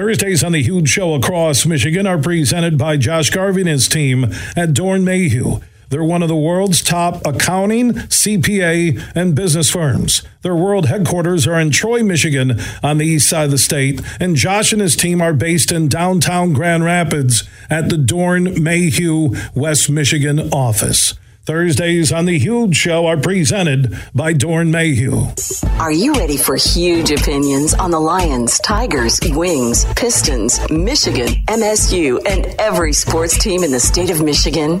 Thursdays on the Huge Show across Michigan are presented by Josh Garvey and his team at Doeren Mayhew. They're one of the world's top accounting, CPA, and business firms. Their world headquarters are in Troy, Michigan, on the east side of the state, and Josh and his team are based in downtown Grand Rapids at the Doeren Mayhew, West Michigan office. Thursdays on the Huge Show are presented by Doeren Mayhew. Are you ready for huge opinions on the Lions, Tigers, Wings, Pistons, Michigan, MSU, and every sports team in the state of Michigan?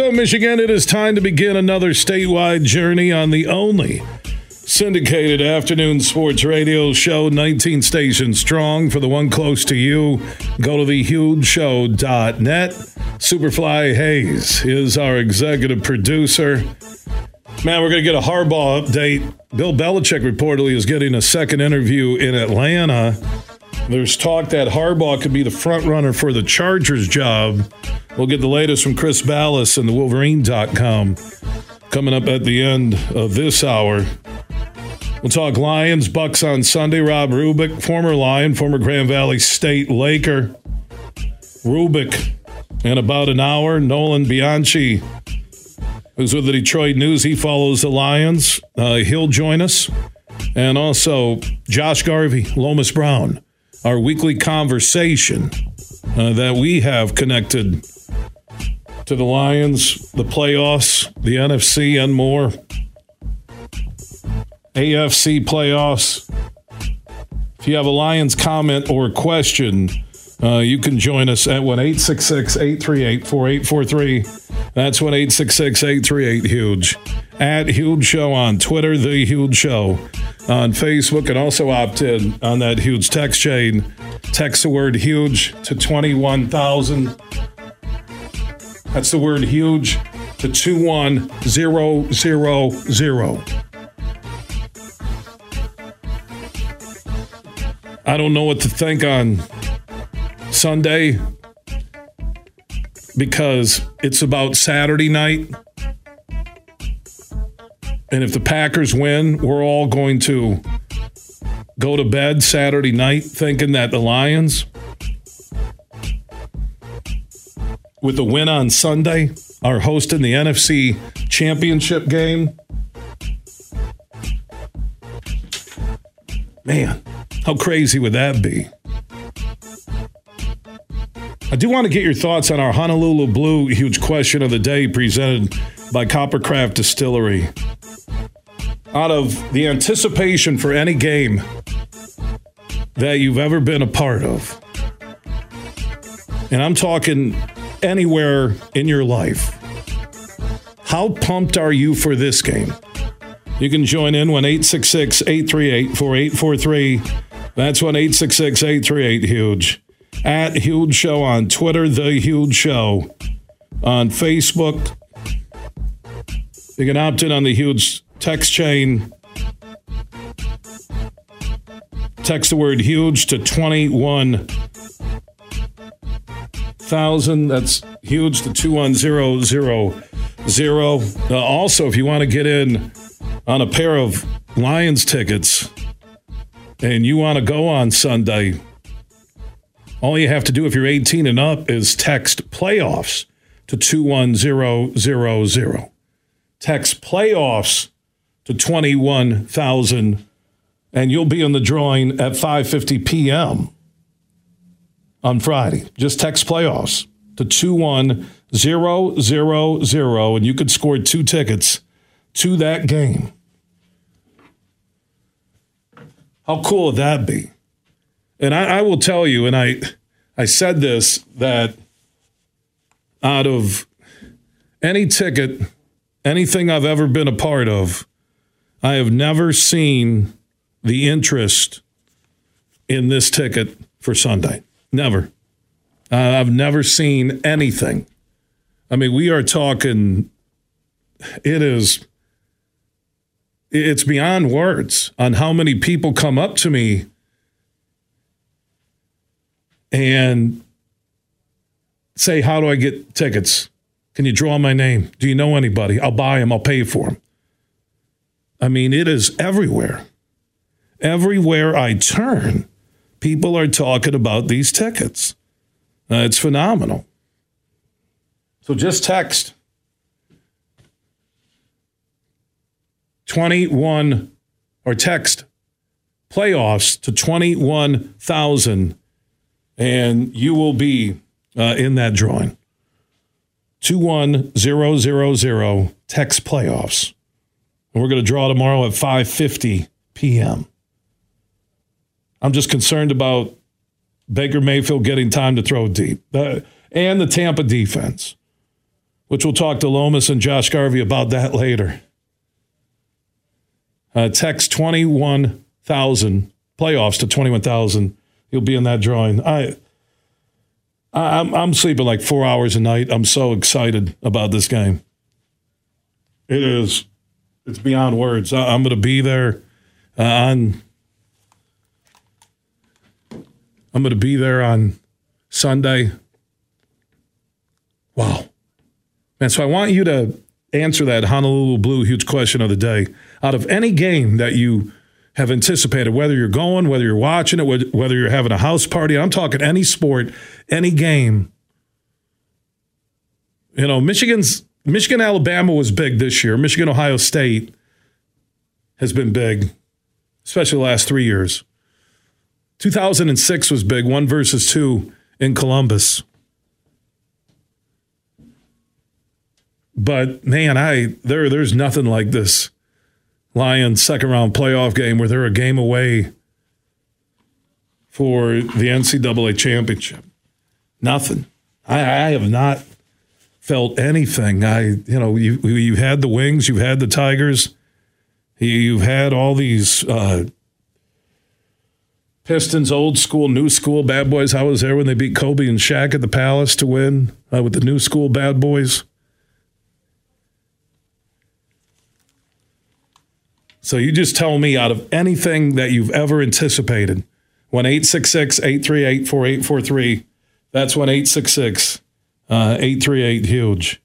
Up, Michigan? It is time to begin another statewide journey on the only syndicated afternoon sports radio show, 19 stations strong. For the one close to you, go to thehugeshow.net. Superfly Hayes is our executive producer. Man, we're going to get a Harbaugh update. Bill Belichick reportedly is getting a second interview in Atlanta. There's talk that Harbaugh could be the front runner for the Chargers job. We'll get the latest from Chris Balas and the Wolverine.com coming up at the end of this hour. We'll talk Lions, Bucs on Sunday. Rob Rubick, former Lion, former Grand Valley State Laker. Rubick in about an hour. Nolan Bianchi, who's with the Detroit News, he follows the Lions. Uh, he'll join us. And also Josh Garvey, Lomas Brown our weekly conversation uh, that we have connected to the Lions, the playoffs, the NFC, and more. AFC playoffs. If you have a Lions comment or question, uh, you can join us at 1 838 4843. That's 1 838 Huge. At Huge Show on Twitter, The Huge Show on Facebook, and also opt in on that huge text chain. Text the word huge to 21,000. That's the word huge to 21000. I don't know what to think on Sunday because it's about Saturday night. And if the Packers win, we're all going to go to bed Saturday night thinking that the Lions, with the win on Sunday, are hosting the NFC Championship game. Man, how crazy would that be? I do want to get your thoughts on our Honolulu Blue huge question of the day presented by Coppercraft Distillery. Out of the anticipation for any game that you've ever been a part of, and I'm talking anywhere in your life, how pumped are you for this game? You can join in 1 866 838 4843. That's 1 866 838 Huge at Huge Show on Twitter, The Huge Show on Facebook. You can opt in on the Huge text chain. Text the word huge to 21,000. That's huge to 21000. Uh, also, if you want to get in on a pair of Lions tickets and you want to go on Sunday, all you have to do if you're 18 and up is text playoffs to 21000. Text playoffs to 21,000 and you'll be in the drawing at 5:50 p.m. on Friday. Just text playoffs to 21000 and you could score two tickets to that game. How cool would that be? And I, I will tell you, and I I said this that out of any ticket, anything I've ever been a part of, I have never seen the interest in this ticket for Sunday. Never. Uh, I've never seen anything. I mean, we are talking, it is, it's beyond words on how many people come up to me and say, How do I get tickets? Can you draw my name? Do you know anybody? I'll buy them, I'll pay for them. I mean, it is everywhere. Everywhere I turn, people are talking about these tickets. Uh, it's phenomenal. So just text 21 or text playoffs to 21,000 and you will be uh, in that drawing. 21000 text playoffs. And we're going to draw tomorrow at 5:50 p.m. I'm just concerned about Baker Mayfield getting time to throw deep. Uh, and the Tampa defense, which we'll talk to Lomas and Josh Garvey about that later. Uh, text 21,000 playoffs to 21,000. You'll be in that drawing. I, I, I'm, I'm sleeping like four hours a night. I'm so excited about this game. It is, it's beyond words. I, am going to be there uh, on I'm going to be there on Sunday. Wow. And so I want you to answer that Honolulu Blue huge question of the day. Out of any game that you have anticipated, whether you're going, whether you're watching it, whether you're having a house party, I'm talking any sport, any game. You know, Michigan's Michigan Alabama was big this year. Michigan Ohio State has been big, especially the last three years. 2006 was big, one versus two in Columbus. But man, I there there's nothing like this Lions second round playoff game where they're a game away for the NCAA championship. Nothing. I, I have not felt anything. I you know you you've had the Wings, you've had the Tigers, you've had all these uh, Pistons, old school, new school, bad boys. I was there when they beat Kobe and Shaq at the Palace to win uh, with the new school bad boys. So you just tell me out of anything that you've ever anticipated, 1 866 838 4843. That's 1 866 838 Huge.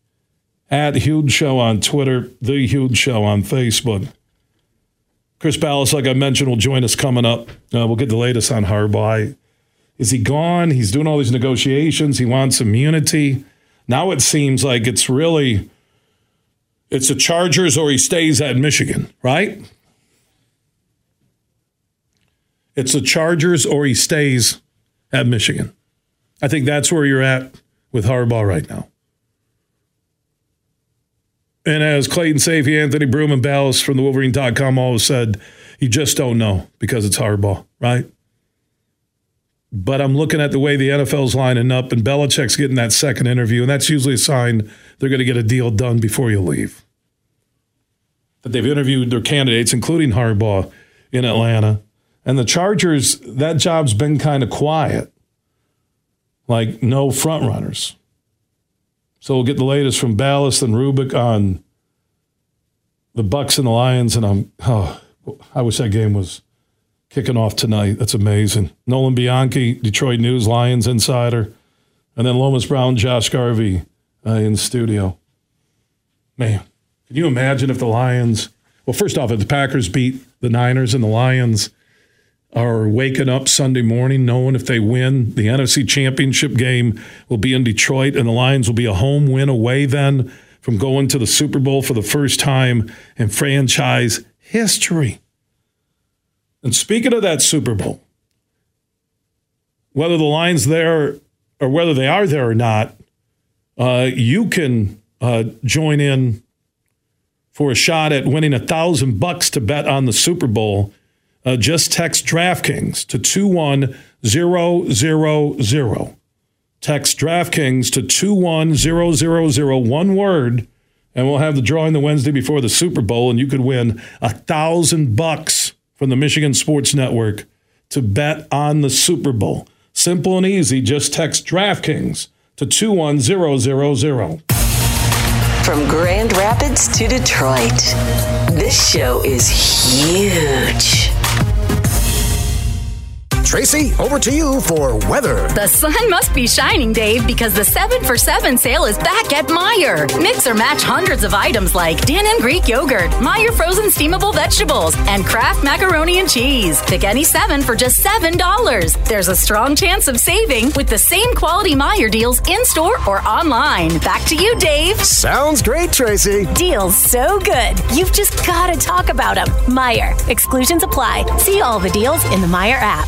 At Huge Show on Twitter, The Huge Show on Facebook. Chris Balas, like I mentioned, will join us coming up. Uh, we'll get the latest on Harbaugh. Is he gone? He's doing all these negotiations. He wants immunity. Now it seems like it's really it's the Chargers or he stays at Michigan, right? It's the Chargers or he stays at Michigan. I think that's where you're at with Harbaugh right now. And as Clayton Sayfie, Anthony Broome, and Balas from the Wolverine.com always said, you just don't know because it's hardball, right? But I'm looking at the way the NFL's lining up, and Belichick's getting that second interview, and that's usually a sign they're going to get a deal done before you leave. That they've interviewed their candidates, including Harbaugh, in Atlanta. And the Chargers, that job's been kind of quiet, like no front runners. So we'll get the latest from Balas and Rubick on the Bucs and the Lions, and I'm oh, I wish that game was kicking off tonight. That's amazing. Nolan Bianchi, Detroit News Lions insider, and then Lomas Brown, Josh Garvey uh, in studio. Man, can you imagine if the Lions? Well, first off, if the Packers beat the Niners and the Lions are waking up Sunday morning knowing if they win, the NFC Championship game will be in Detroit and the Lions will be a home win away then from going to the Super Bowl for the first time in franchise history. And speaking of that Super Bowl, whether the line's there or whether they are there or not, uh, you can uh, join in for a shot at winning a thousand bucks to bet on the Super Bowl. Uh, just text DraftKings to 21000. Text DraftKings to 21000, one word, and we'll have the drawing the Wednesday before the Super Bowl, and you could win a thousand bucks from the Michigan Sports Network to bet on the Super Bowl. Simple and easy. Just text DraftKings to 21000. From Grand Rapids to Detroit, this show is huge. Tracy, over to you for weather. The sun must be shining, Dave, because the 7 for 7 sale is back at Meijer. Mix or match hundreds of items like Dannon Greek yogurt, Meijer frozen steamable vegetables, and Kraft macaroni and cheese. Pick any 7 for just $7. There's a strong chance of saving with the same quality Meijer deals in store or online. Back to you, Dave. Sounds great, Tracy. Deals so good. You've just got to talk about them. Meijer. Exclusions apply. See all the deals in the Meijer app.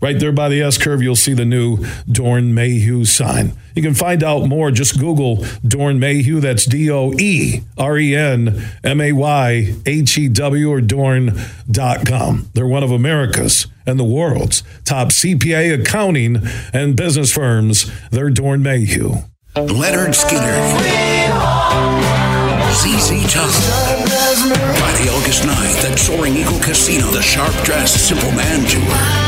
Right there by the S curve, you'll see the new Doeren Mayhew sign. You can find out more. Just Google Doeren Mayhew. That's D O E R E N M A Y H E W or Doeren.com. They're one of America's and the world's top CPA accounting and business firms. They're Doeren Mayhew. Lynyrd Skynyrd. ZZ Top. Friday, August 9th at Soaring Eagle Casino, the Sharp Dressed Simple Man Tour.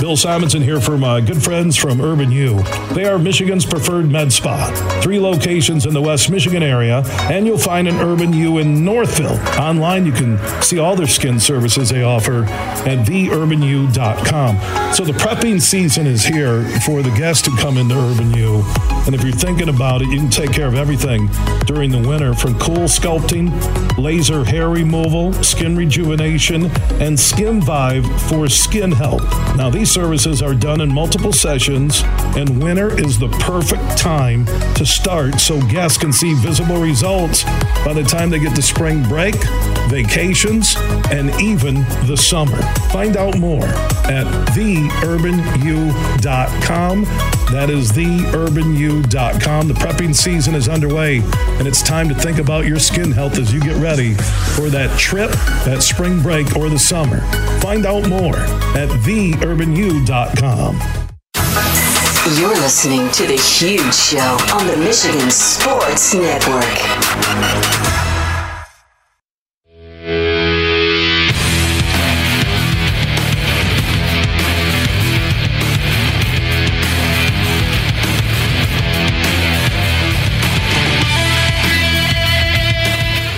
Bill Simonson here for my uh, good friends from Urban U. They are Michigan's preferred med spa. Three locations in the West Michigan area, and you'll find an Urban U in Northville. Online, you can see all their skin services they offer at theurbanu.com. So the prepping season is here for the guests to come into Urban U. And if you're thinking about it, you can take care of everything during the winter from cool sculpting, laser hair removal, skin rejuvenation, and Skin Vive for skin health. Now, these services are done in multiple sessions, and winter is the perfect time to start so guests can see visible results by the time they get to spring break, vacations, and even the summer. Find out more at theurbanu.com. That is theurbanu.com. The prepping season is underway, and it's time to think about your skin health as you get ready for that trip, that spring break, or the summer. Find out more at theurbanu.com. You're listening to The Huge Show on the Michigan Sports Network.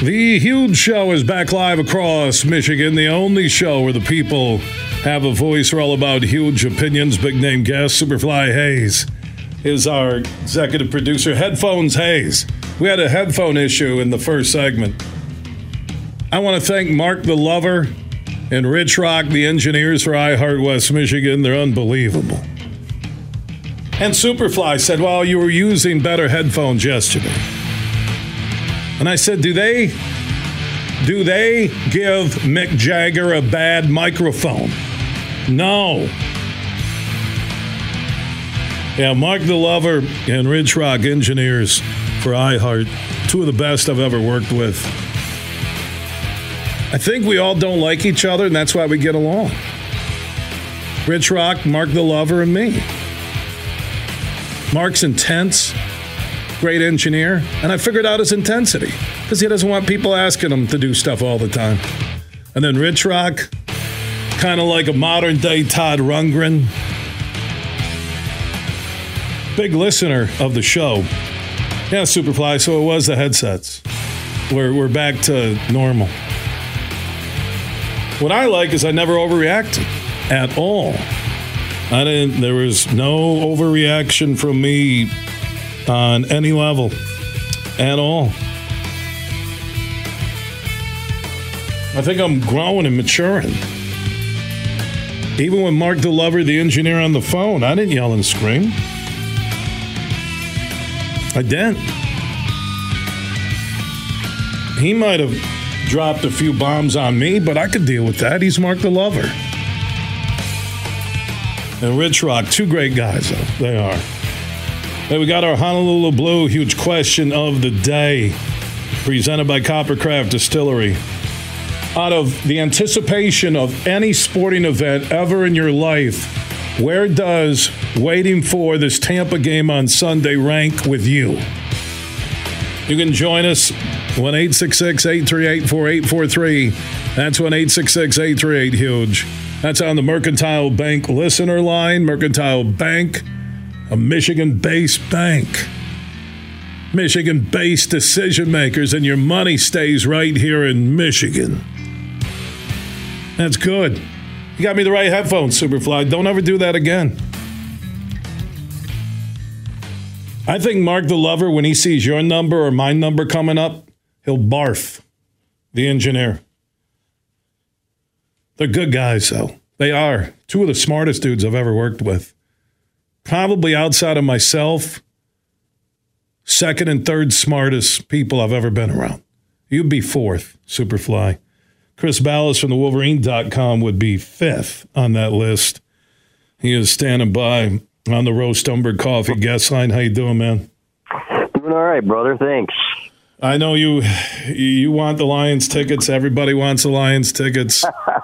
The Huge Show is back live across Michigan, the only show where the people have a voice. We're all about huge opinions. Big name guest, Superfly Hayes, is our executive producer. Headphones Hayes. We had a headphone issue in the first segment. I want to thank Mark the Lover and Rich Rock, the engineers for iHeart West Michigan. They're unbelievable. And Superfly said, Well, you were using better headphones yesterday. And I said, Do they do they give Mick Jagger a bad microphone? No. Yeah, Mark the Lover and Rich Rock engineers for iHeart, two of the best I've ever worked with. I think we all don't like each other, and that's why we get along. Rich Rock, Mark the Lover, and me. Mark's intense, great engineer, and I figured out his intensity because he doesn't want people asking him to do stuff all the time. And then Rich Rock, kind of like a modern day Todd Rundgren, big listener of the show. Yeah, Superfly. So it was the headsets. We're, we're back to normal. What I like is I never overreacted at all. I didn't. There was no overreaction from me on any level at all. I think I'm growing and maturing. Even when Mark the Lover, the engineer on the phone, I didn't yell and scream. I didn't. He might have dropped a few bombs on me, but I could deal with that. He's Mark the Lover. And Rich Rock, two great guys, though. They are. Hey, we got our Honolulu Blue huge question of the day, presented by Coppercraft Distillery. Out of the anticipation of any sporting event ever in your life, where does waiting for this Tampa game on Sunday rank with you? You can join us 1 838 4843. That's 1 838 Huge. That's on the Mercantile Bank listener line. Mercantile Bank, a Michigan based bank. Michigan based decision makers, and your money stays right here in Michigan. That's good. You got me the right headphones, Superfly. Don't ever do that again. I think Mark the Lover, when he sees your number or my number coming up, he'll barf. The engineer. They're good guys, though. They are. Two of the smartest dudes I've ever worked with. Probably outside of myself, second and third smartest people I've ever been around. You'd be fourth, Superfly. Chris Balas from the Wolverine.com would be fifth on that list. He is standing by on the Roast Umber Coffee guest line. How you doing, man? Doing all right, brother. Thanks. I know you you want the Lions tickets. Everybody wants the Lions tickets.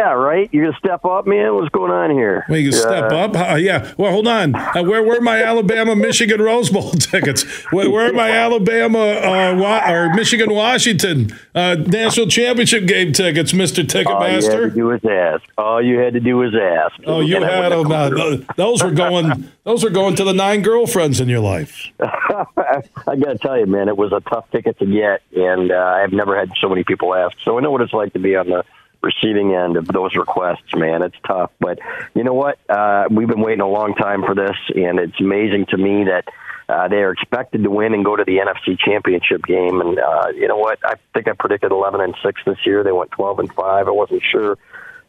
Yeah, right. You're gonna step up, man? What's going on here? Well, you can step up. Uh, yeah. Well, hold on. Uh, where where are my Alabama Michigan Rose Bowl tickets? Where, where are my Alabama uh, Wa- or Michigan Washington uh, national championship game tickets, Mister All you had to Ticketmaster? do was ask. All you had to do was ask. Oh, you And I had them. Uh, those were going. Those were going to the nine girlfriends in your life. I got to tell you, man, it was a tough ticket to get, and uh, I've never had so many people ask. So I know what it's like to be on the receiving end of those requests, man. It's tough, but you know what? Uh, we've been waiting a long time for this, and it's amazing to me that. Uh, they are expected to win and go to the NFC Championship game, and uh, you know what? I think I predicted 11 and six this year. They went 12 and five. I wasn't sure.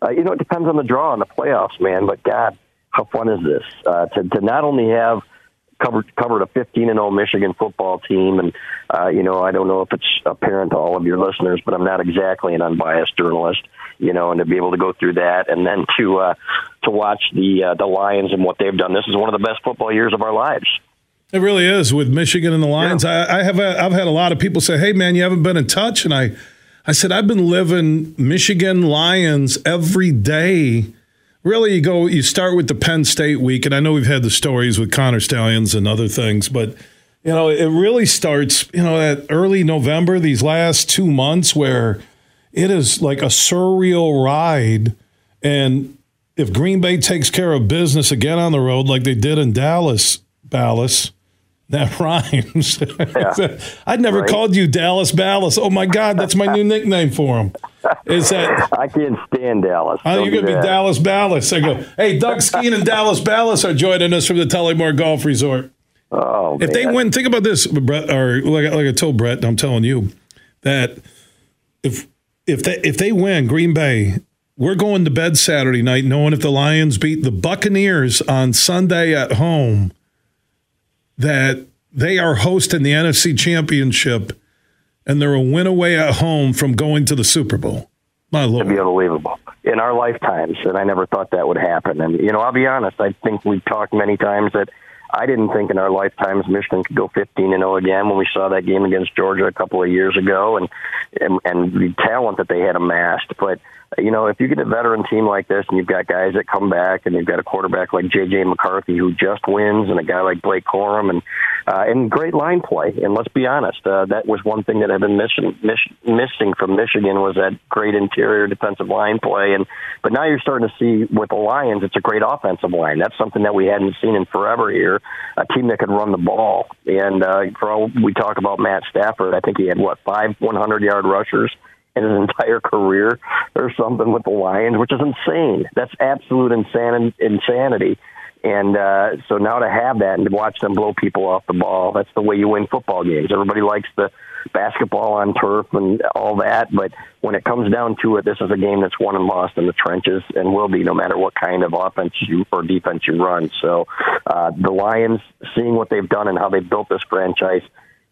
Uh, you know, it depends on the draw in the playoffs, man. But God, how fun is this uh, to to not only have covered covered a 15 and 0 Michigan football team, and uh, you know I don't know if it's apparent to all of your listeners, but I'm not exactly an unbiased journalist, you know, and to be able to go through that, and then to uh, to watch the uh, the Lions and what they've done. This is one of the best football years of our lives. It really is with Michigan and the Lions. I, I have a, I've had a lot of people say, "Hey, man, you haven't been in touch," and I, I said, "I've been living Michigan Lions every day." Really, you go, you start with the Penn State week, and I know we've had the stories with Connor Stalions and other things, but you know, it really starts, you know, at early November, these last two months, where it is like a surreal ride, and if Green Bay takes care of business again on the road, like they did in Dallas, Dallas. That rhymes. I'd never Right. called you Dallas Balas. Oh my God, that's my new nickname for him. Is that I can't stand Dallas. oh, you're gonna be that. Dallas Balas? I go, hey, Doug Skeen and Dallas Balas are joining us from the Tullymore Golf Resort. Oh, If they win, think about this, Brett, or like, like I told Brett, and I'm telling you that if if they if they win Green Bay, we're going to bed Saturday night knowing if the Lions beat the Buccaneers on Sunday at home, that they are hosting the NFC Championship, and they're a win away at home from going to the Super Bowl. My It'd be unbelievable in our lifetimes, and I never thought that would happen. And you know, I'll be honest. I think we've talked many times that I didn't think in our lifetimes Michigan could go 15 and 0 again when we saw that game against Georgia a couple of years ago, and and, and the talent that they had amassed. But you know, if you get a veteran team like this and you've got guys that come back and you've got a quarterback like J.J. McCarthy who just wins and a guy like Blake Corum and uh, and great line play. And let's be honest, uh, that was one thing that had been missing, miss, missing from Michigan was that great interior defensive line play. And but now you're starting to see with the Lions, it's a great offensive line. That's something that we hadn't seen in forever here. A team that could run the ball. And uh, for all we talk about Matt Stafford, I think he had what five 100 yard rushers in his entire career or something with the Lions, which is insane. That's absolute insanity. insanity. And uh, so now to have that and to watch them blow people off the ball, that's the way you win football games. Everybody likes the basketball on turf and all that, but when it comes down to it, this is a game that's won and lost in the trenches and will be no matter what kind of offense you or defense you run. So uh, the Lions, seeing what they've done and how they built this franchise,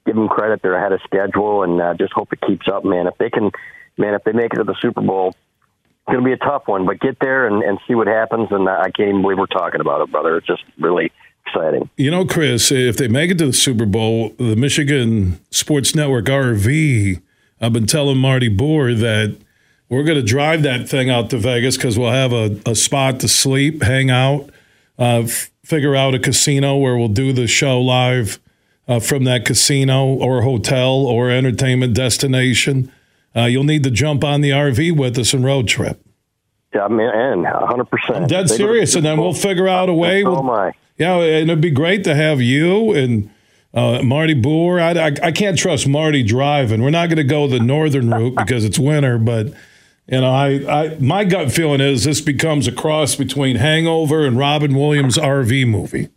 give them credit. They're ahead of schedule, and uh, just hope it keeps up, man. If they can, man, if they make it to the Super Bowl, it's going to be a tough one. But get there and, and see what happens. And I can't even believe we're talking about it, brother. It's just really exciting. You know, Chris, if they make it to the Super Bowl, the Michigan Sports Network RV, I've been telling Marty Boer that we're going to drive that thing out to Vegas because we'll have a, a spot to sleep, hang out, uh, f- figure out a casino where we'll do the show live uh, from that casino or hotel or entertainment destination. Uh, you'll need to jump on the RV with us and road trip. Yeah, man, 100%. I'm dead serious. And then we'll figure out a way. Oh, We'll, my. yeah, and it'd be great to have you and uh, Marty Boer. I, I, I can't trust Marty driving. We're not going to go the northern route because it's winter, but you know, I, I my gut feeling is this becomes a cross between Hangover and Robin Williams' RV movie.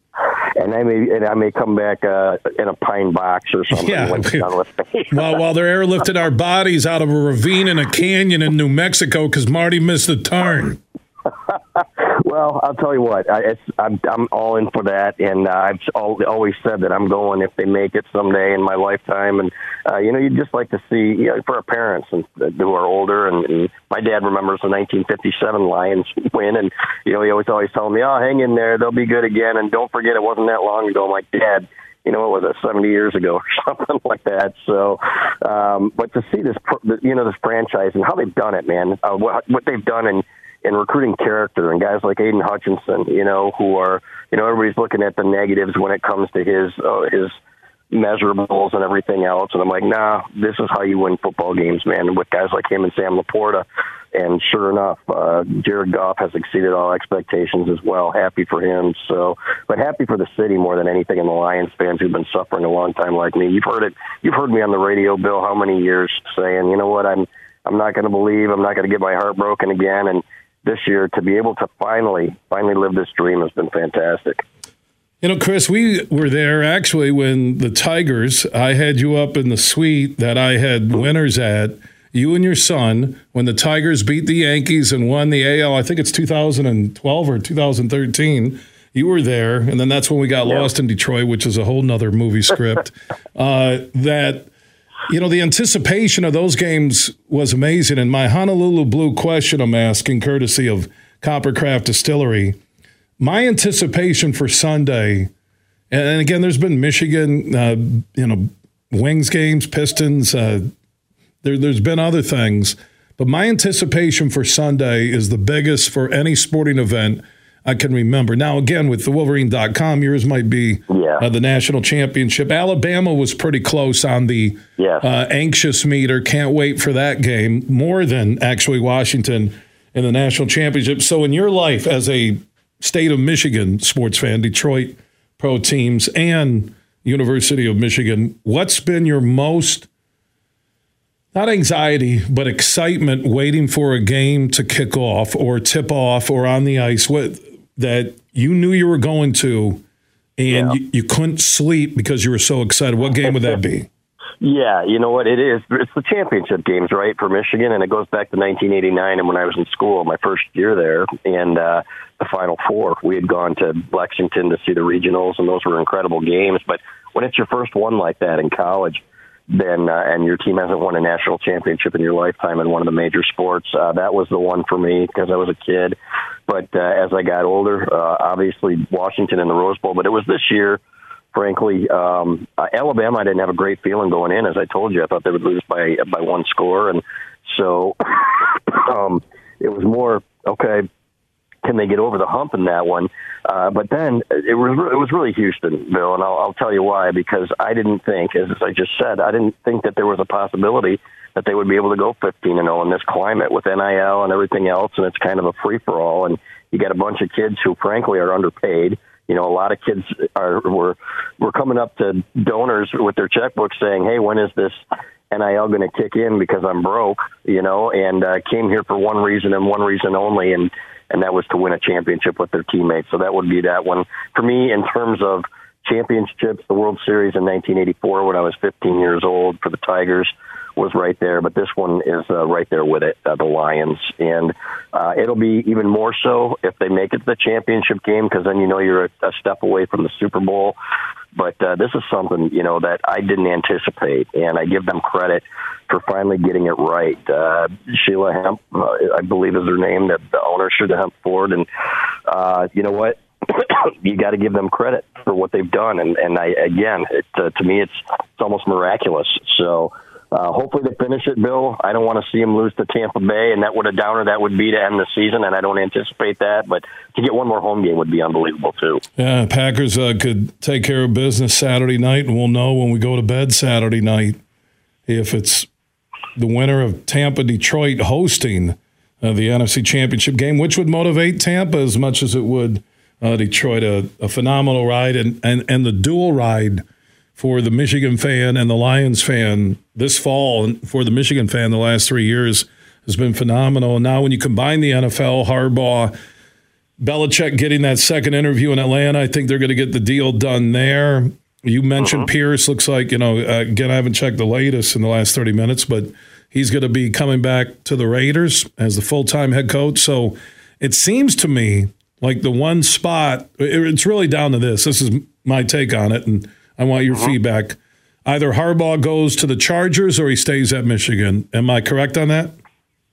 And I may and I may come back uh, in a pine box or something Yeah. when it's done with me. while while they're airlifting our bodies out of a ravine in a canyon in New Mexico because Marty missed the turn. Well, I'll tell you what, I, I'm I'm all in for that, and uh, I've al- always said that I'm going if they make it someday in my lifetime. And uh, you know, you'd just like to see you know, for our parents and uh, who are older. And, and my dad remembers the 1957 Lions win, and you know, he always always telling me, "Oh, hang in there, they'll be good again." And don't forget, it wasn't that long ago. I'm like, Dad, you know, what was it, 70 years ago or something like that. So, um, but to see this, you know, this franchise and how they've done it, man, uh, what, what they've done in, in recruiting character and guys like Aidan Hutchinson, you know, who are, you know, everybody's looking at the negatives when it comes to his, uh, his, measurables and everything else. And I'm like, nah, this is how you win football games, man. And with guys like him and Sam Laporta. And sure enough, uh, Jared Goff has exceeded all expectations as well. Happy for him. So, but happy for the city more than anything and the Lions fans who've been suffering a long time like me. You've heard it. You've heard me on the radio, Bill, how many years saying, you know what, I'm, I'm not going to believe, I'm not going to get my heart broken again. And this year to be able to finally, finally live this dream has been fantastic. You know, Chris, we were there actually when the Tigers, I had you up in the suite that I had winners at, you and your son, when the Tigers beat the Yankees and won the AL, I think it's 2012 or 2013. You were there, and then that's when we got lost in Detroit, which is a whole nother movie script. uh, that, you know, the anticipation of those games was amazing. And my Honolulu Blue question I'm asking, courtesy of Coppercraft Distillery my anticipation for Sunday, and again, there's been Michigan, uh, you know, Wings games, Pistons. Uh, there, there's been other things, but my anticipation for Sunday is the biggest for any sporting event I can remember. Now, again, with the Wolverine.com, yours might be Yeah. uh, the national championship. Alabama was pretty close on the Yes. uh, anxious meter. Can't wait for that game more than actually Washington in the national championship. So, in your life as a state of Michigan sports fan, Detroit pro teams, and University of Michigan, what's been your most not anxiety, but excitement waiting for a game to kick off or tip off or on the ice what, that you knew you were going to and you, you couldn't sleep because you were so excited? What game would that be? Yeah, you know what it is. It's the championship games, right, for Michigan, and it goes back to 1989 and when I was in school, my first year there, and uh, the Final Four. We had gone to Lexington to see the regionals, and those were incredible games. But when it's your first one like that in college, then uh, and your team hasn't won a national championship in your lifetime in one of the major sports, uh, that was the one for me because I was a kid. But uh, as I got older, uh, obviously Washington in the Rose Bowl, but it was this year frankly. Um, uh, Alabama, I didn't have a great feeling going in. As I told you, I thought they would lose by by one score, and so um, it was more okay. Can they get over the hump in that one? Uh, but then it was it was really Houston, Bill, and I'll, I'll tell you why. Because I didn't think, as I just said, I didn't think that there was a possibility that they would be able to go 15 and 0 in this climate with NIL and everything else, and it's kind of a free for all. And you got a bunch of kids who, frankly, are underpaid. You know, a lot of kids are were were coming up to donors with their checkbooks saying, "Hey, when is this NIL going to kick in? Because I'm broke." You know, and uh, came here for one reason and one reason only, and and that was to win a championship with their teammates. So that would be that one for me in terms of championships. The World Series in 1984 when I was 15 years old for the Tigers was right there, but this one is uh, right there with it, uh, the Lions, and uh, it'll be even more so if they make it to the championship game because then you know you're a, a step away from the Super Bowl. But uh, this is something you know that I didn't anticipate, and I give them credit for finally getting it right. Uh, Sheila Hamp, uh, I believe is her name, the, the owner, Sheila Hamp Ford, and uh, you know what? you got to give them credit for what they've done, and and I again, it, uh, to me, it's it's almost miraculous. So uh, hopefully they finish it, Bill. I don't want to see them lose to Tampa Bay, and that would a downer that would be to end the season, and I don't anticipate that. But to get one more home game would be unbelievable too. Yeah, Packers uh, could take care of business Saturday night, and we'll know when we go to bed Saturday night if it's the winner of Tampa Detroit hosting uh, the NFC Championship game, which would motivate Tampa as much as it would uh, Detroit. A, a phenomenal ride, and, and and the dual ride for the Michigan fan and the Lions fan this fall, and for the Michigan fan the last three years has been phenomenal. And now, when you combine the NFL, Harbaugh, Belichick getting that second interview in Atlanta, I think they're going to get the deal done there. You mentioned uh-huh. Pierce. Looks like you know. Uh, again, I haven't checked the latest in the last thirty minutes, but he's going to be coming back to the Raiders as the full time head coach. So it seems to me like the one spot. It's really down to this. This is my take on it, and I want your uh-huh. feedback. Either Harbaugh goes to the Chargers or he stays at Michigan. Am I correct on that?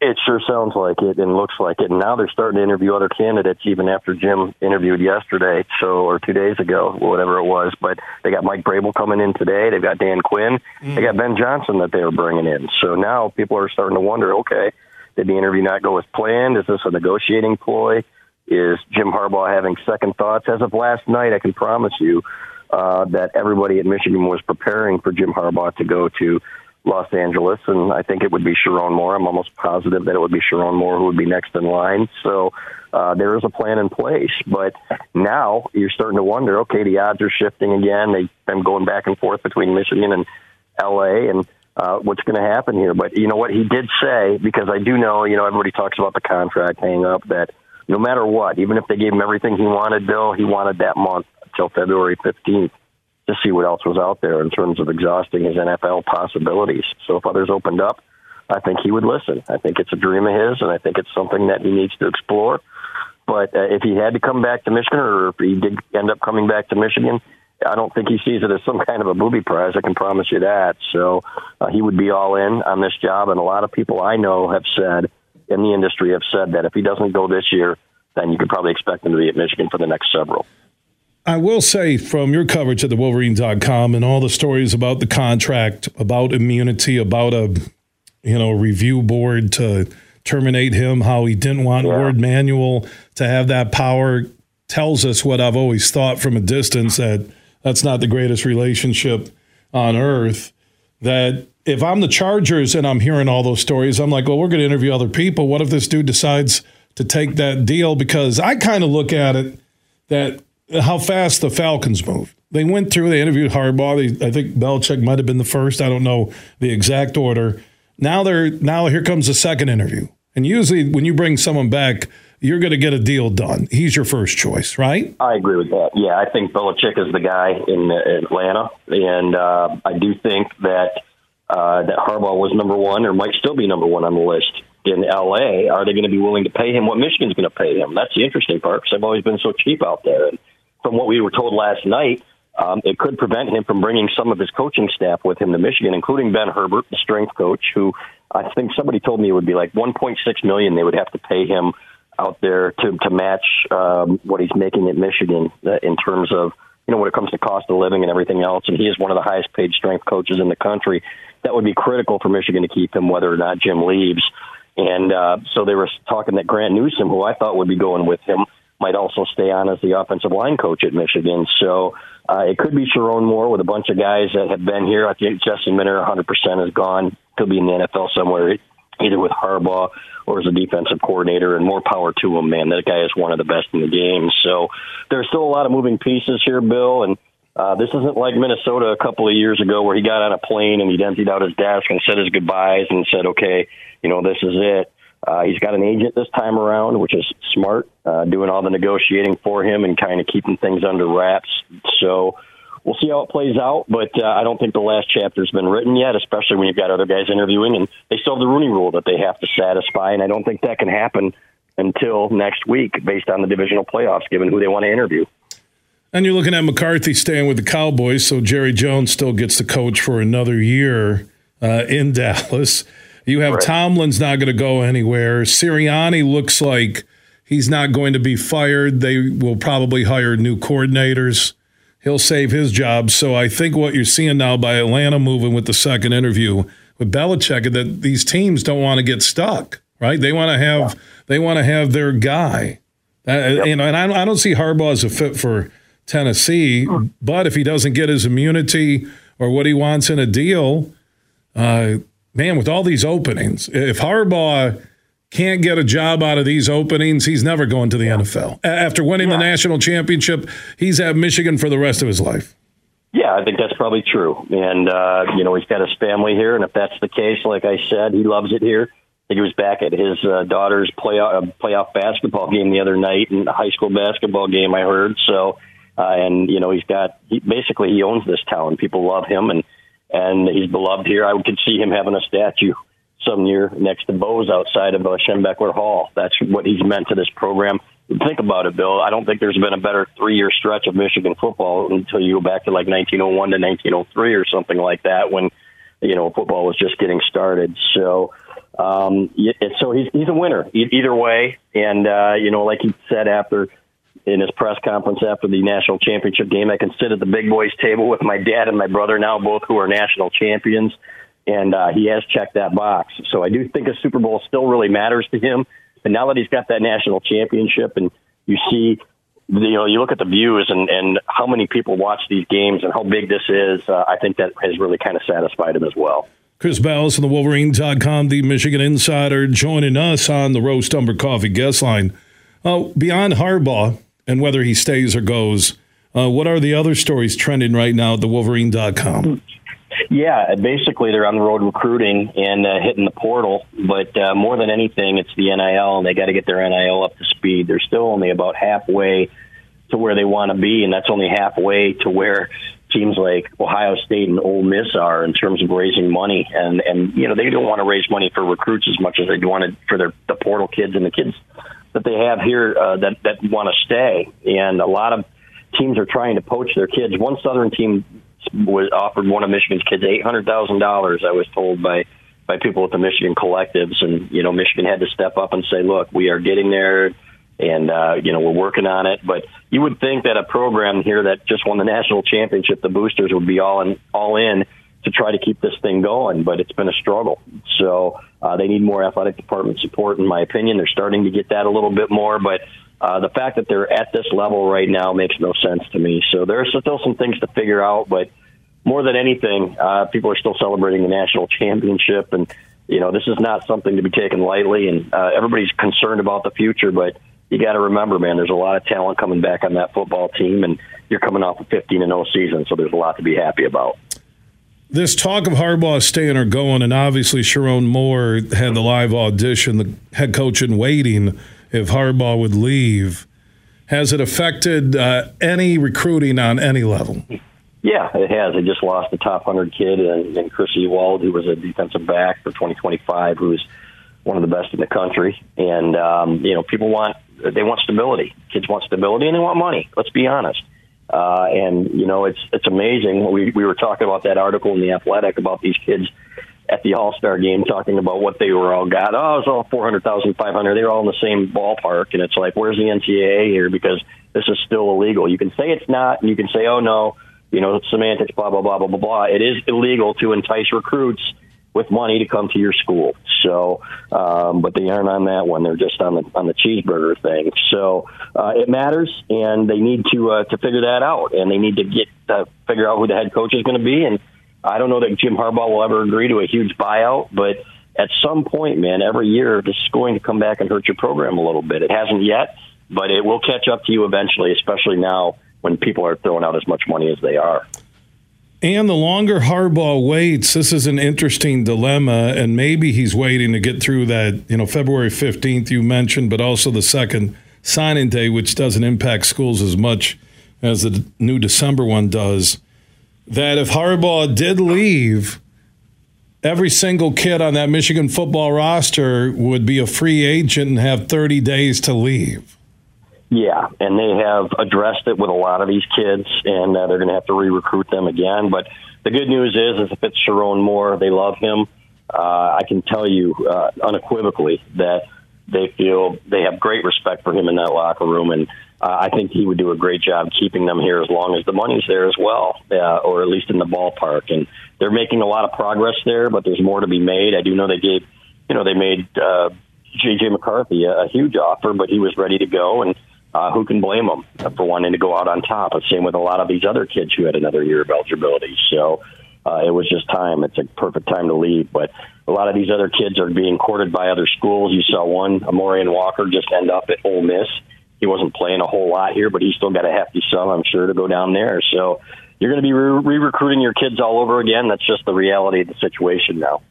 It sure sounds like it and looks like it. And now they're starting to interview other candidates even after Jim interviewed yesterday, so or two days ago, whatever it was. But they got Mike Vrabel coming in today. They've got Dan Quinn. Mm. They got Ben Johnson that they were bringing in. So now people are starting to wonder, okay, did the interview not go as planned? Is this a negotiating ploy? Is Jim Harbaugh having second thoughts? As of last night, I can promise you, uh, that everybody at Michigan was preparing for Jim Harbaugh to go to Los Angeles, and I think it would be Sherrone Moore. I'm almost positive that it would be Sherrone Moore who would be next in line. So uh, there is a plan in place, but now you're starting to wonder. Okay, the odds are shifting again. They've been going back and forth between Michigan and L.A. and uh, what's going to happen here. But you know what he did say, because I do know, you know, everybody talks about the contract hang up that no matter what, even if they gave him everything he wanted, Bill, he wanted that month until February 15th to see what else was out there in terms of exhausting his NFL possibilities. So if others opened up, I think he would listen. I think it's a dream of his, and I think it's something that he needs to explore. But uh, if he had to come back to Michigan, or if he did end up coming back to Michigan, I don't think he sees it as some kind of a booby prize. I can promise you that. So uh, he would be all in on this job, and a lot of people I know have said in the industry have said that if he doesn't go this year, then you could probably expect him to be at Michigan for the next several. I will say from your coverage at the Wolverine.com and all the stories about the contract, about immunity, about a you know review board to terminate him, how he didn't want yeah. Warde Manuel to have that power, tells us what I've always thought from a distance that that's not the greatest relationship on earth. That if I'm the Chargers and I'm hearing all those stories, I'm like, well, we're going to interview other people. What if this dude decides to take that deal? Because I kind of look at it that how fast the Falcons moved. They went through, they interviewed Harbaugh. They, I think Belichick might have been the first. I don't know the exact order. Now they're now here comes the second interview. And usually when you bring someone back, you're going to get a deal done. He's your first choice, right? I agree with that. Yeah, I think Belichick is the guy in Atlanta, and uh, I do think that uh, that Harbaugh was number one, or might still be number one on the list in L.A. Are they going to be willing to pay him what Michigan's going to pay him? That's the interesting part because I've always been so cheap out there. And from what we were told last night, um, it could prevent him from bringing some of his coaching staff with him to Michigan, including Ben Herbert, the strength coach, who I think somebody told me it would be like 1.6 million they would have to pay him out there to to match um, what he's making at Michigan uh, in terms of you know when it comes to cost of living and everything else. And he is one of the highest paid strength coaches in the country. That would be critical for Michigan to keep him, whether or not Jim leaves. And uh, so they were talking that Grant Newsome, who I thought would be going with him, might also stay on as the offensive line coach at Michigan. So uh, it could be Sherrone Moore with a bunch of guys that have been here. I think Jesse Minter 100% is gone. Could be in the NFL somewhere, either with Harbaugh or as a defensive coordinator, and more power to him, man. That guy is one of the best in the game. So there's still a lot of moving pieces here, Bill, and uh, this isn't like Minnesota a couple of years ago where he got on a plane and he emptied out his desk and said his goodbyes and said, okay, you know, this is it. Uh, he's got an agent this time around, which is smart, uh, doing all the negotiating for him and kind of keeping things under wraps. So we'll see how it plays out, but uh, I don't think the last chapter's been written yet, especially when you've got other guys interviewing and they still have the Rooney rule that they have to satisfy, and I don't think that can happen until next week based on the divisional playoffs, given who they want to interview. And you're looking at McCarthy staying with the Cowboys, so Jerry Jones still gets to coach for another year uh, in Dallas. You have right. Tomlin's not going to go anywhere. Sirianni looks like he's not going to be fired. They will probably hire new coordinators. He'll save his job. So I think what you're seeing now by Atlanta moving with the second interview with Belichick that these teams don't want to get stuck, right? They want to have yeah. they want to have their guy. Uh, yep. You know, and I, I don't see Harbaugh as a fit for Tennessee. But if he doesn't get his immunity or what he wants in a deal, uh, man, with all these openings, if Harbaugh can't get a job out of these openings, he's never going to the yeah. NFL. After winning yeah. the national championship, he's at Michigan for the rest of his life. Yeah, I think that's probably true. And, uh, you know, he's got his family here. And if that's the case, like I said, he loves it here. I think he was back at his uh, daughter's playoff, uh, playoff basketball game the other night and a high school basketball game, I heard. So, uh, and you know he's got he, basically he owns this town. People love him, and and he's beloved here. I could see him having a statue some year next to Bo's outside of uh, Hall. That's what he's meant to this program. Think about it, Bill. I don't think there's been a better three-year stretch of Michigan football until you go back to like 1901 to 1903 or something like that, when you know football was just getting started. So. Um, so he's he's a winner either way, and uh, you know, like he said after in his press conference after the national championship game. I can sit at the big boys table with my dad and my brother now, both who are national champions, and uh, he has checked that box. So I do think a Super Bowl still really matters to him. And now that he's got that national championship, and you see, you know, you look at the views and and how many people watch these games and how big this is, uh, I think that has really kind of satisfied him as well. Chris Balas from the Wolverine.com, the Michigan Insider, joining us on the Roast Umber Coffee guest line. Uh, beyond Harbaugh, and whether he stays or goes. Uh, what are the other stories trending right now at the Wolverine.com? Yeah, basically they're on the road recruiting and uh, hitting the portal, but uh, more than anything, it's the NIL, and they got to get their NIL up to speed. They're still only about halfway to where they want to be, and that's only halfway to where teams like Ohio State and Ole Miss are in terms of raising money. And and you know they don't want to raise money for recruits as much as they want it for their the portal kids and the kids that they have here uh, that that want to stay, and a lot of teams are trying to poach their kids. One Southern team was offered one of Michigan's kids eight hundred thousand dollars. I was told by by people at the Michigan collectives, and you know Michigan had to step up and say, "Look, we are getting there." And uh, you know we're working on it, but you would think that a program here that just won the national championship, the boosters would be all in, all in to try to keep this thing going, but it's been a struggle. So uh, they need more athletic department support, in my opinion. They're starting to get that a little bit more, but uh, the fact that they're at this level right now makes no sense to me. So there are still some things to figure out, but more than anything, uh, people are still celebrating the national championship, and you know this is not something to be taken lightly. And uh, everybody's concerned about the future, but you got to remember, man, there's a lot of talent coming back on that football team, and you're coming off a 15 and 0 season, so there's a lot to be happy about this talk of Harbaugh staying or going, and obviously Sherrone Moore had the live audition, the head coach in waiting if Harbaugh would leave. Has it affected uh, any recruiting on any level? Yeah, it has. They just lost the top 100 kid and, in Chris Ewald, who was a defensive back for 2025, who's one of the best in the country. And, um, you know, people want, they want stability. Kids want stability and they want money. Let's be honest. Uh, and you know, it's it's amazing. We we were talking about that article in the Athletic about these kids at the All Star game, talking about what they were all got. Oh, it was all four hundred thousand, five hundred. They were all in the same ballpark, and it's like, where's the NCAA here? Because this is still illegal. You can say it's not, and you can say, oh no, you know, semantics, blah blah blah blah blah blah. It is illegal to entice recruits with money to come to your school. So, um, but they aren't on that one. They're just on the on the cheeseburger thing. So uh, it matters, and they need to uh, to figure that out, and they need to get uh, figure out who the head coach is going to be. And I don't know that Jim Harbaugh will ever agree to a huge buyout, but at some point, man, every year this is going to come back and hurt your program a little bit. It hasn't yet, but it will catch up to you eventually, especially now when people are throwing out as much money as they are. And the longer Harbaugh waits, this is an interesting dilemma. And maybe he's waiting to get through that, you know, February 15th you mentioned, but also the second signing day, which doesn't impact schools as much as the new December one does. That if Harbaugh did leave, every single kid on that Michigan football roster would be a free agent and have 30 days to leave. Yeah, and they have addressed it with a lot of these kids, and uh, they're going to have to re-recruit them again. But the good news is, is if it's Sherrone Moore, they love him. Uh, I can tell you uh, unequivocally that they feel they have great respect for him in that locker room, and uh, I think he would do a great job keeping them here as long as the money's there as well, uh, or at least in the ballpark. And they're making a lot of progress there, but there's more to be made. I do know they gave, you know, they made uh, J.J. McCarthy a, a huge offer, but he was ready to go, and uh, who can blame them for wanting to go out on top? Same with a lot of these other kids who had another year of eligibility. So uh, it was just time. It's a perfect time to leave. But a lot of these other kids are being courted by other schools. You saw one, Amorion Walker, just end up at Ole Miss. He wasn't playing a whole lot here, but he still got a hefty sum, I'm sure, to go down there. So you're going to be re recruiting your kids all over again. That's just the reality of the situation now.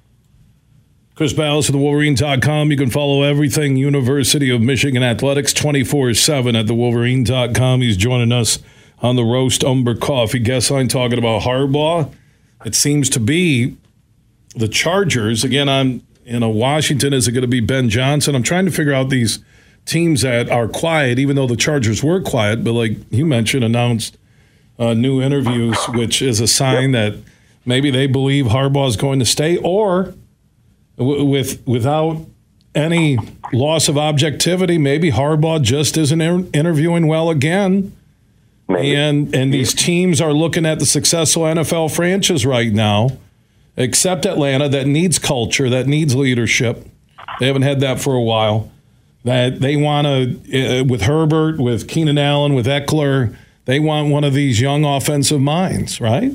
Chris Balas of the Wolverine.com. You can follow everything University of Michigan Athletics 24 7 at the Wolverine.com. He's joining us on the Roast Umber Coffee guest line talking about Harbaugh. It seems to be the Chargers. Again, I'm, you know, Washington, is it going to be Ben Johnson? I'm trying to figure out these teams that are quiet, even though the Chargers were quiet, but like you mentioned, announced uh, new interviews, which is a sign that maybe they believe Harbaugh is going to stay or with without any loss of objectivity, maybe Harbaugh just isn't interviewing well again. Maybe. And and these teams are looking at the successful NFL franchise right now, except Atlanta that needs culture, that needs leadership. They haven't had that for a while. That they want to uh, with Herbert, with Keenan Allen, with Ekeler, they want one of these young offensive minds, right?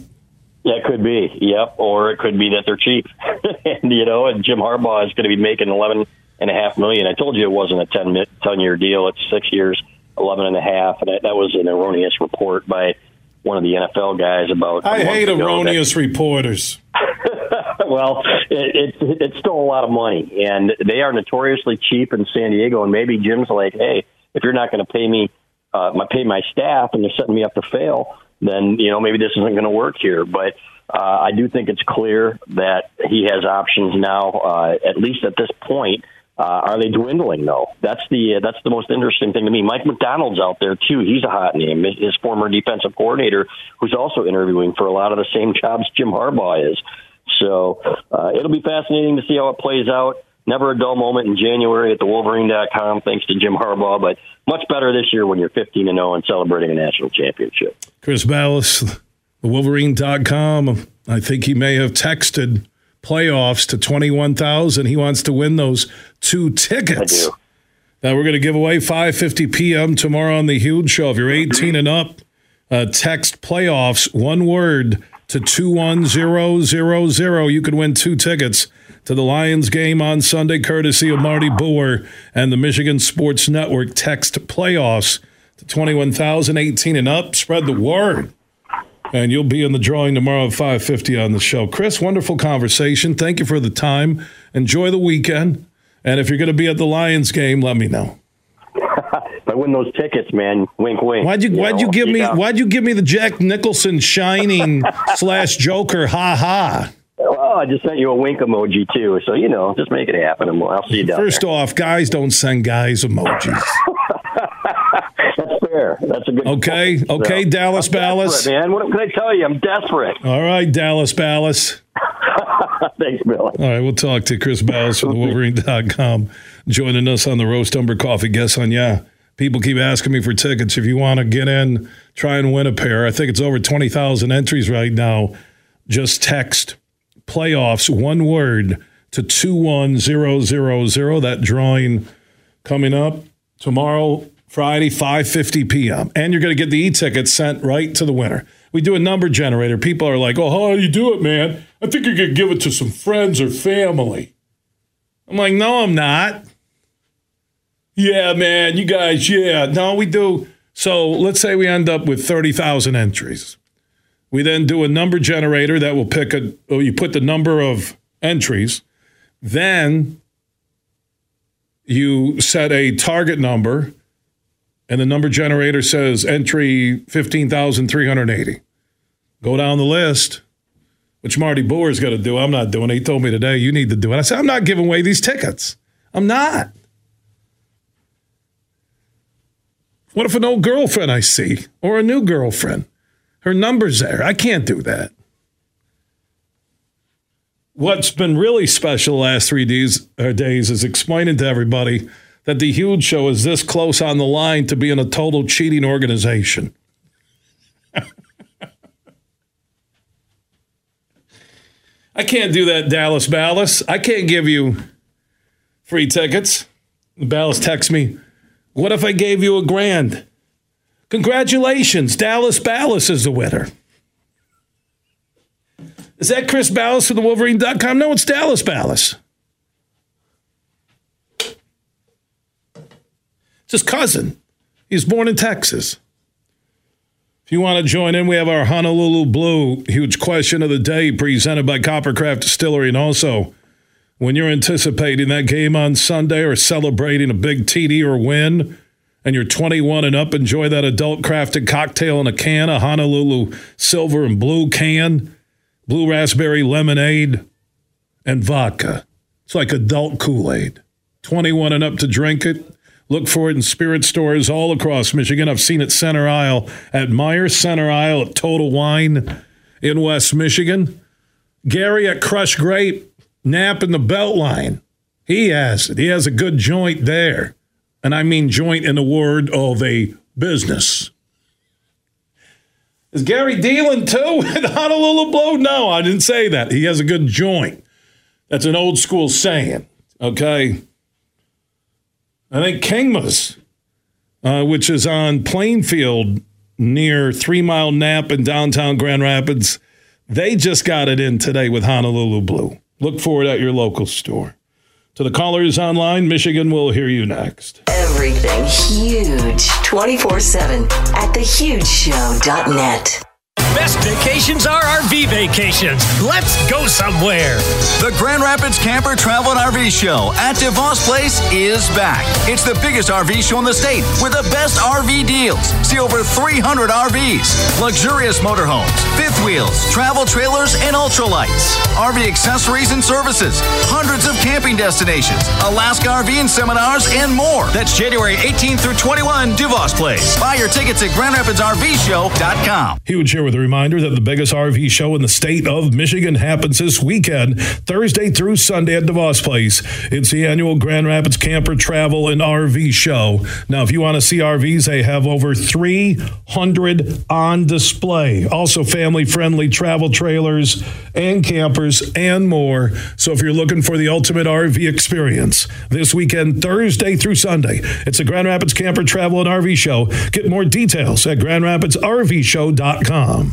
Yeah, it could be. Yep. Or it could be that they're cheap. and, you know, and Jim Harbaugh is going to be making eleven and a half million. I told you it wasn't a 10, 10 year deal. It's six years, eleven and a half. And that was an erroneous report by one of the NFL guys about. I hate erroneous that, reporters. well, it, it, it's still a lot of money, and they are notoriously cheap in San Diego. And maybe Jim's like, hey, if you're not going to pay me, uh, my pay my staff, and they're setting me up to fail, then you know maybe this isn't going to work here. But uh, I do think it's clear that he has options now, uh, at least at this point. Uh, are they dwindling though? That's the uh, that's the most interesting thing to me. Mike Macdonald's out there too. He's a hot name. His former defensive coordinator, who's also interviewing for a lot of the same jobs Jim Harbaugh is. So uh, it'll be fascinating to see how it plays out. Never a dull moment in January at the Wolverine.com, thanks to Jim Harbaugh, but much better this year when you're 15 and 0 and celebrating a national championship. Chris Balas, Wolverine.com. I think he may have texted playoffs to 21,000. He wants to win those two tickets. That we're going to give away 5:50 p.m. tomorrow on the Huge Show. If you're 18 and up, uh, text playoffs one word to 21000. You could win two tickets to the Lions game on Sunday, courtesy of Marty Boer and the Michigan Sports Network. Text playoffs to 21,018 and up. Spread the word. And you'll be in the drawing tomorrow at 550 on the show. Chris, wonderful conversation. Thank you for the time. Enjoy the weekend. And if you're going to be at the Lions game, let me know. if I win those tickets, man, wink, wink. Why'd you, you Why'd know? you give me Why'd you give me the Jack Nicholson shining slash Joker? Ha ha. Well, I just sent you a wink emoji too, so you know, just make it happen, and I'll see you down First there. off, guys don't send guys emojis. That's fair. That's a good. Okay, point. okay, so, Dallas Ballas. Man, what can I tell you? I'm desperate. All right, Dallas Ballas. Thanks, Billy. All right, we'll talk to Chris Balas from Wolverine.com joining us on the Roast Umber Coffee Guess on Yeah. People keep asking me for tickets. If you want to get in, try and win a pair. I think it's over 20,000 entries right now. Just text playoffs, one word to 21000. That drawing coming up tomorrow, Friday, 5:50 p.m. And you're going to get the e-ticket sent right to the winner. We do a number generator. People are like, "Oh, how do you do it, man? I think you could give it to some friends or family." I'm like, "No, I'm not." Yeah, man, you guys, yeah. No, we do. So let's say we end up with 30,000 entries. We then do a number generator that will pick a, you put the number of entries. Then you set a target number, and the number generator says entry 15,380. Go down the list, which Marty Boer's got to do. I'm not doing it. He told me today, you need to do it. I said, I'm not giving away these tickets. I'm not. What if an old girlfriend I see or a new girlfriend? Her number's there. I can't do that. What's been really special the last three days, uh, days is explaining to everybody that the huge show is this close on the line to being a total cheating organization. I can't do that, Dallas Ballas. I can't give you free tickets. Ballas texts me, What if I gave you a grand? Congratulations, Dallas Ballas is the winner. Is that Chris Balas from the Wolverine.com? No, it's Dallas Ballas. It's his cousin. He's born in Texas. If you want to join in, we have our Honolulu Blue huge question of the day presented by Coppercraft Distillery. And also, when you're anticipating that game on Sunday or celebrating a big TD or win, and you're 21 and up, enjoy that adult crafted cocktail in a can, a Honolulu silver and blue can, blue raspberry lemonade, and vodka. It's like adult Kool Aid. 21 and up to drink it. Look for it in spirit stores all across Michigan. I've seen it center aisle at Meijer, center aisle at Total Wine in West Michigan. Gary at Crush Grape, Knapp in the Beltline. He has it. He has a good joint there and I mean joint in the word of a business. Is Gary dealing too with Honolulu Blue? No, I didn't say that. He has a good joint. That's an old school saying. Okay. I think Kingma's, uh, which is on Plainfield near Three Mile Nap in downtown Grand Rapids, they just got it in today with Honolulu Blue. Look for it at your local store. To the callers online, Michigan will hear you next. Everything huge 24 7 at thehugeshow.net. Best vacations are RV vacations. Let's go somewhere. The Grand Rapids Camper Travel and RV Show at DeVos Place is back. It's the biggest RV show in the state with the best RV deals. See over 300 RVs, luxurious motorhomes, fifth wheels, travel trailers, and ultralights, RV accessories and services, hundreds of camping destinations, Alaska RV and seminars, and more. That's January 18 through 21, DeVos Place. Buy your tickets at GrandRapidsRVShow.com. Huge here with a reminder that the biggest RV show in the state of Michigan happens this weekend, Thursday through Sunday at DeVos Place. It's the annual Grand Rapids Camper Travel and RV Show. Now, if you want to see RVs, they have over 300 on display. Also, family friendly travel trailers and campers and more. So, if you're looking for the ultimate RV experience this weekend, Thursday through Sunday, it's the Grand Rapids Camper Travel and RV Show. Get more details at grandrapidsrvshow.com.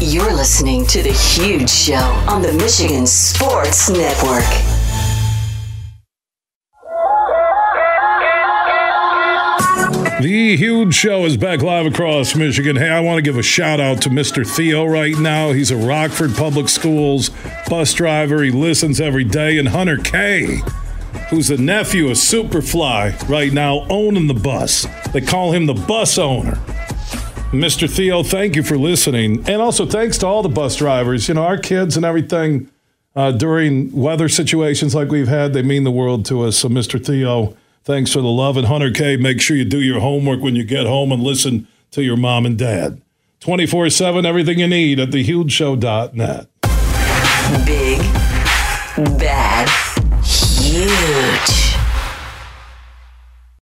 You're listening to The Huge Show on the Michigan Sports Network. The huge show is back live across Michigan. Hey, I want to give a shout out to Mr. Theo right now. He's a Rockford Public Schools bus driver. He listens every day. And Hunter K, who's the nephew of Superfly, right now owning the bus. They call him the bus owner. Mr. Theo, thank you for listening. And also thanks to all the bus drivers. You know, our kids and everything, uh, during weather situations like we've had. They mean the world to us. So, Mr. Theo, thanks for the love. And Hunter K, make sure you do your homework when you get home and listen to your mom and dad. 24 7, everything you need at thehugeshow.net. Big, bad